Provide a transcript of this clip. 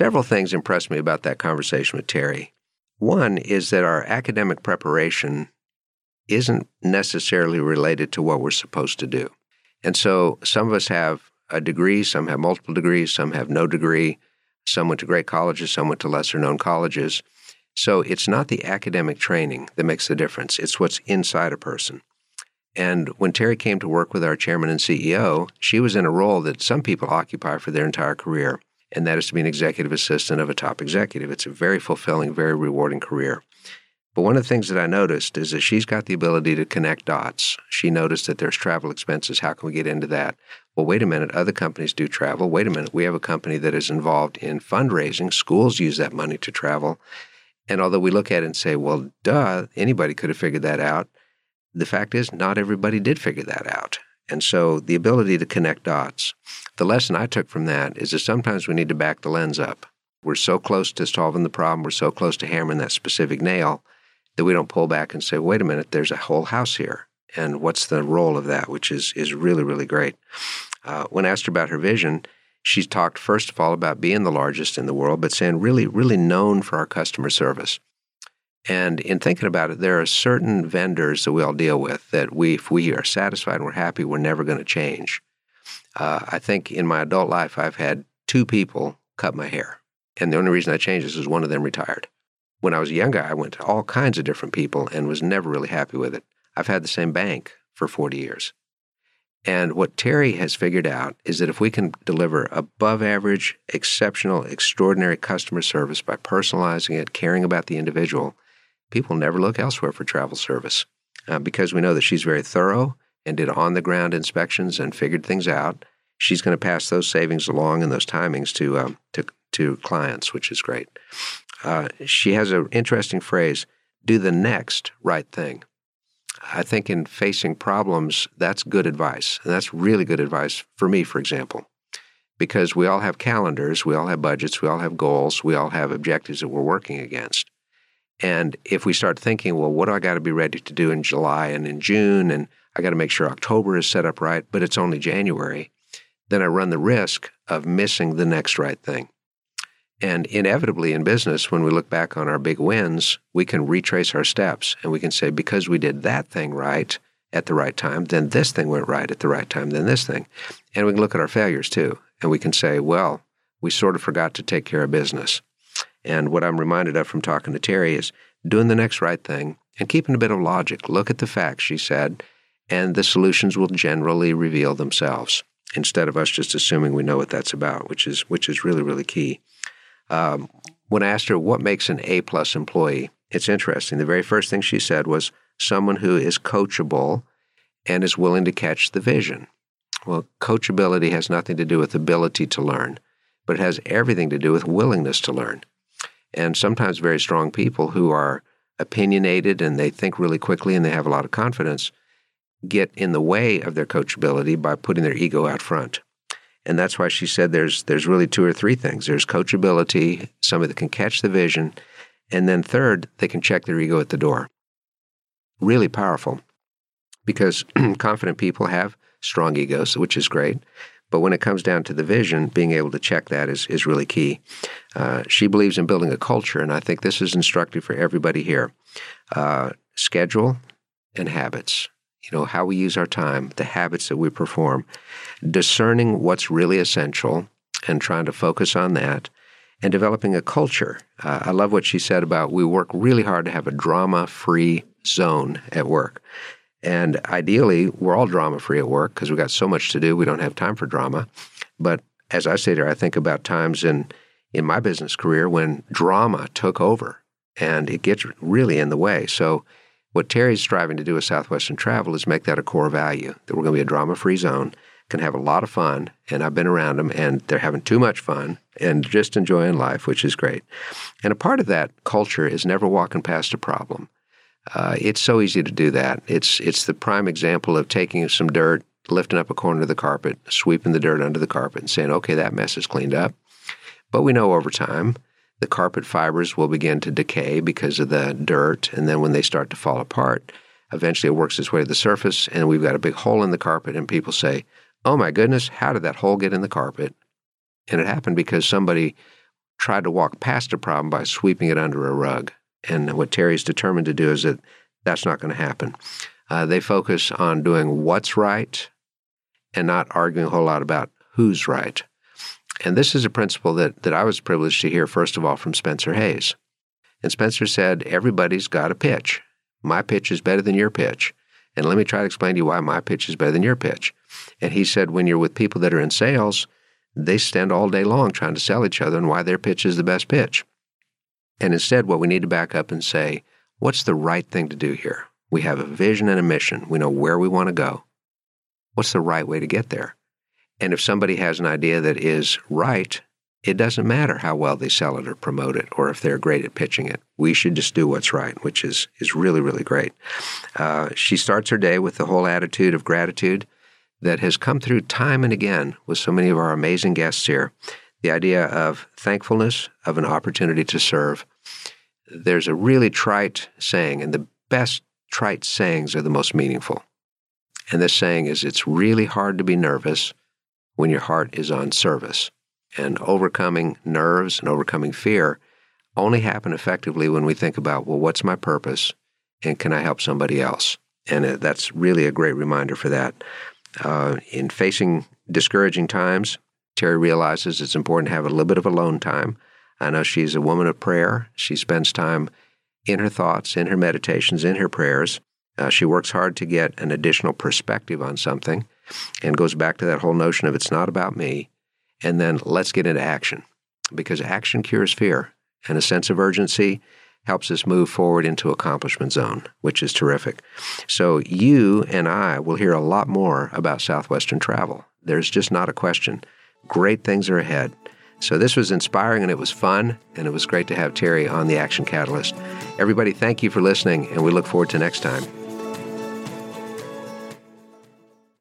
several things impressed me about that conversation with Terri. One is that our academic preparation isn't necessarily related to what we're supposed to do. And so some of us have a degree, some have multiple degrees, some have no degree, some went to great colleges, some went to lesser known colleges. So it's not the academic training that makes the difference, it's what's inside a person. And when Terri came to work with our chairman and CEO, she was in a role that some people occupy for their entire career, and that is to be an executive assistant of a top executive. It's a very fulfilling, very rewarding career. But one of the things that I noticed is that she's got the ability to connect dots. She noticed that there's travel expenses. How can we get into that? Well, wait a minute. Other companies do travel. Wait a minute. We have a company that is involved in fundraising. Schools use that money to travel. And although we look at it and say, well, duh, anybody could have figured that out, the fact is, not everybody did figure that out. And so the ability to connect dots. The lesson I took from that is that sometimes we need to back the lens up. We're so close to solving the problem, we're so close to hammering that specific nail that we don't pull back and say, wait a minute, there's a whole house here. And what's the role of that, which is, is really, really great. Uh, when asked about her vision, she talked first of all about being the largest in the world, but saying really, really known for our customer service. And in thinking about it, there are certain vendors that we all deal with that we, if we are satisfied and we're happy, we're never going to change. Uh, I think in my adult life, I've had two people cut my hair. And the only reason I changed this is one of them retired. When I was younger, I went to all kinds of different people and was never really happy with it. I've had the same bank for 40 years. And what Terri has figured out is that if we can deliver above average, exceptional, extraordinary customer service by personalizing it, caring about the individual, people never look elsewhere for travel service uh, because we know that she's very thorough and did on the ground inspections and figured things out. She's going to pass those savings along and those timings to, um, to, to clients, which is great. Uh, she has an interesting phrase do the next right thing. I think in facing problems, that's good advice. And that's really good advice for me, for example, because we all have calendars, we all have budgets, we all have goals, we all have objectives that we're working against. And if we start thinking, well, what do I got to be ready to do in July and in June? And I got to make sure October is set up right, but it's only January, then I run the risk of missing the next right thing. And inevitably in business, when we look back on our big wins, we can retrace our steps and we can say, because we did that thing right at the right time, then this thing went right at the right time, then this thing. And we can look at our failures too. And we can say, well, we sort of forgot to take care of business. And what I'm reminded of from talking to Terri is doing the next right thing and keeping a bit of logic. Look at the facts, she said, and the solutions will generally reveal themselves instead of us just assuming we know what that's about, which is which is really really key. Um, when I asked her what makes an A plus employee, it's interesting. The very first thing she said was someone who is coachable and is willing to catch the vision. Well, coachability has nothing to do with ability to learn, but it has everything to do with willingness to learn. And sometimes very strong people who are opinionated and they think really quickly and they have a lot of confidence get in the way of their coachability by putting their ego out front. And that's why she said there's there's really two or three things. There's coachability, somebody that can catch the vision, and then third, they can check their ego at the door. Really powerful. Because confident people have strong egos, which is great. But when it comes down to the vision, being able to check that is, is really key. Uh, she believes in building a culture, and I think this is instructive for everybody here. Uh, schedule and habits you know, how we use our time, the habits that we perform, discerning what's really essential and trying to focus on that, and developing a culture. Uh, I love what she said about we work really hard to have a drama free zone at work. And ideally, we're all drama free at work because we've got so much to do, we don't have time for drama. But as I say to her, I think about times in, in my business career when drama took over and it gets really in the way. So what Terri's striving to do with Southwestern Travel is make that a core value that we're going to be a drama free zone, can have a lot of fun. And I've been around them and they're having too much fun and just enjoying life, which is great. And a part of that culture is never walking past a problem. Uh, it's so easy to do that. It's, it's the prime example of taking some dirt, lifting up a corner of the carpet, sweeping the dirt under the carpet, and saying, okay, that mess is cleaned up. But we know over time the carpet fibers will begin to decay because of the dirt. And then when they start to fall apart, eventually it works its way to the surface and we've got a big hole in the carpet. And people say, Oh my goodness, how did that hole get in the carpet? And it happened because somebody tried to walk past a problem by sweeping it under a rug. And what Terri's determined to do is that that's not going to happen. Uh, they focus on doing what's right and not arguing a whole lot about who's right. And this is a principle that, that I was privileged to hear, first of all, from Spencer Hays. And Spencer said, Everybody's got a pitch. My pitch is better than your pitch. And let me try to explain to you why my pitch is better than your pitch. And he said, when you're with people that are in sales, they stand all day long trying to sell each other and why their pitch is the best pitch. And instead, what we need to back up and say, what's the right thing to do here? We have a vision and a mission. We know where we want to go. What's the right way to get there? And if somebody has an idea that is right, it doesn't matter how well they sell it or promote it or if they're great at pitching it. We should just do what's right, which is, is really, really great. Uh, she starts her day with the whole attitude of gratitude that has come through time and again with so many of our amazing guests here. The idea of thankfulness, of an opportunity to serve. There's a really trite saying, and the best trite sayings are the most meaningful. And this saying is it's really hard to be nervous when your heart is on service. And overcoming nerves and overcoming fear only happen effectively when we think about, well, what's my purpose and can I help somebody else? And that's really a great reminder for that. Uh, in facing discouraging times, Terri realizes it's important to have a little bit of alone time. I know she's a woman of prayer. She spends time in her thoughts, in her meditations, in her prayers. Uh, she works hard to get an additional perspective on something and goes back to that whole notion of it's not about me. And then let's get into action because action cures fear and a sense of urgency helps us move forward into accomplishment zone, which is terrific. So you and I will hear a lot more about Southwestern travel. There's just not a question. Great things are ahead. So this was inspiring and it was fun, and it was great to have Terri on the Action Catalyst. Everybody, thank you for listening, and we look forward to next time.